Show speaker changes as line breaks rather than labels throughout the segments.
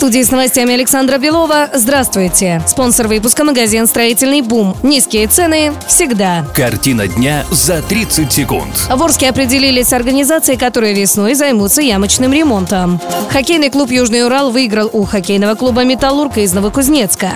Студии с новостями Александра Белова. Здравствуйте. Спонсор выпуска магазин «Строительный бум». Низкие цены всегда.
Картина дня за 30 секунд.
В Орске определились с организацией, которые весной займутся ямочным ремонтом. Хоккейный клуб «Южный Урал» выиграл у хоккейного клуба «Металлург» из Новокузнецка.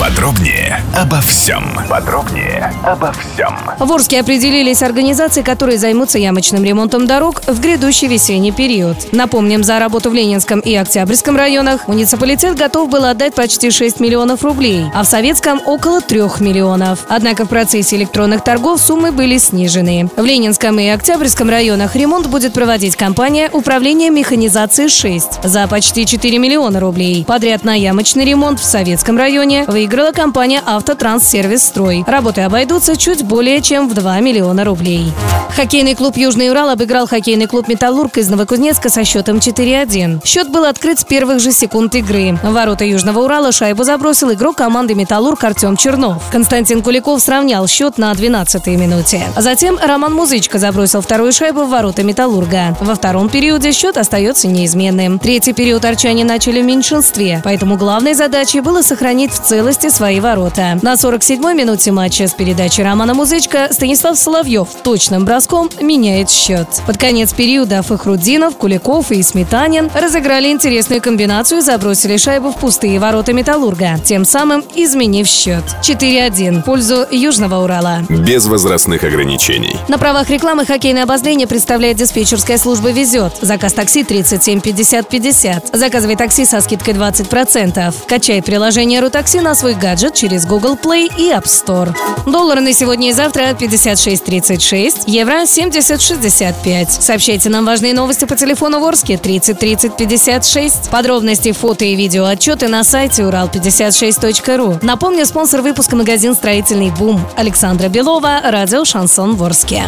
Подробнее обо всем. Подробнее обо всем.
В Орске определились организации, которые займутся ямочным ремонтом дорог в грядущий весенний период. Напомним, за работу в Ленинском и Октябрьском районах муниципалитет готов был отдать почти 6 миллионов рублей, а в Советском – около 3 миллионов. Однако в процессе электронных торгов суммы были снижены. В Ленинском и Октябрьском районах ремонт будет проводить компания «Управление механизации 6» за почти 4 миллиона рублей. Подряд на ямочный ремонт в Советском районе выиграла компания «Автотранссервис Строй». Работы обойдутся чуть более чем в 2 миллиона рублей. Хоккейный клуб «Южный Урал» обыграл хоккейный клуб «Металлург» из Новокузнецка со счетом 4-1. Счет был открыт с первых же секунд игры. В ворота Южного Урала шайбу забросил игрок команды «Металлург» Артем Чернов. Константин Куликов сравнял счет на 12-й минуте. Затем Роман Музычко забросил вторую шайбу в ворота «Металлурга». Во втором периоде счет остается неизменным. Третий период арчане начали в меньшинстве, поэтому главной задачей было сохранить в целости свои ворота. На 47-й минуте матча с передачи Романа Музычка Станислав Соловьев точным броском меняет счет. Под конец периода Фахрудинов, Куликов и Сметанин разыграли интересную комбинацию и забросили шайбу в пустые ворота «Металлурга», тем самым изменив счет. 4-1 в пользу Южного Урала.
Без возрастных ограничений.
На правах рекламы хоккейное обозрение представляет диспетчерская служба «Везет». Заказ такси 37 50 50. Заказывай такси со скидкой 20%. Качай приложение «Рутакси» на свой гаджет через Google Play и App Store. Доллар на сегодня и завтра 56.36, евро 70.65. Сообщайте нам важные новости по телефону Ворске 30 30 56. Подробности, фото и видео отчеты на сайте урал56.ру. Напомню, спонсор выпуска магазин «Строительный бум» Александра Белова, радио «Шансон Ворске».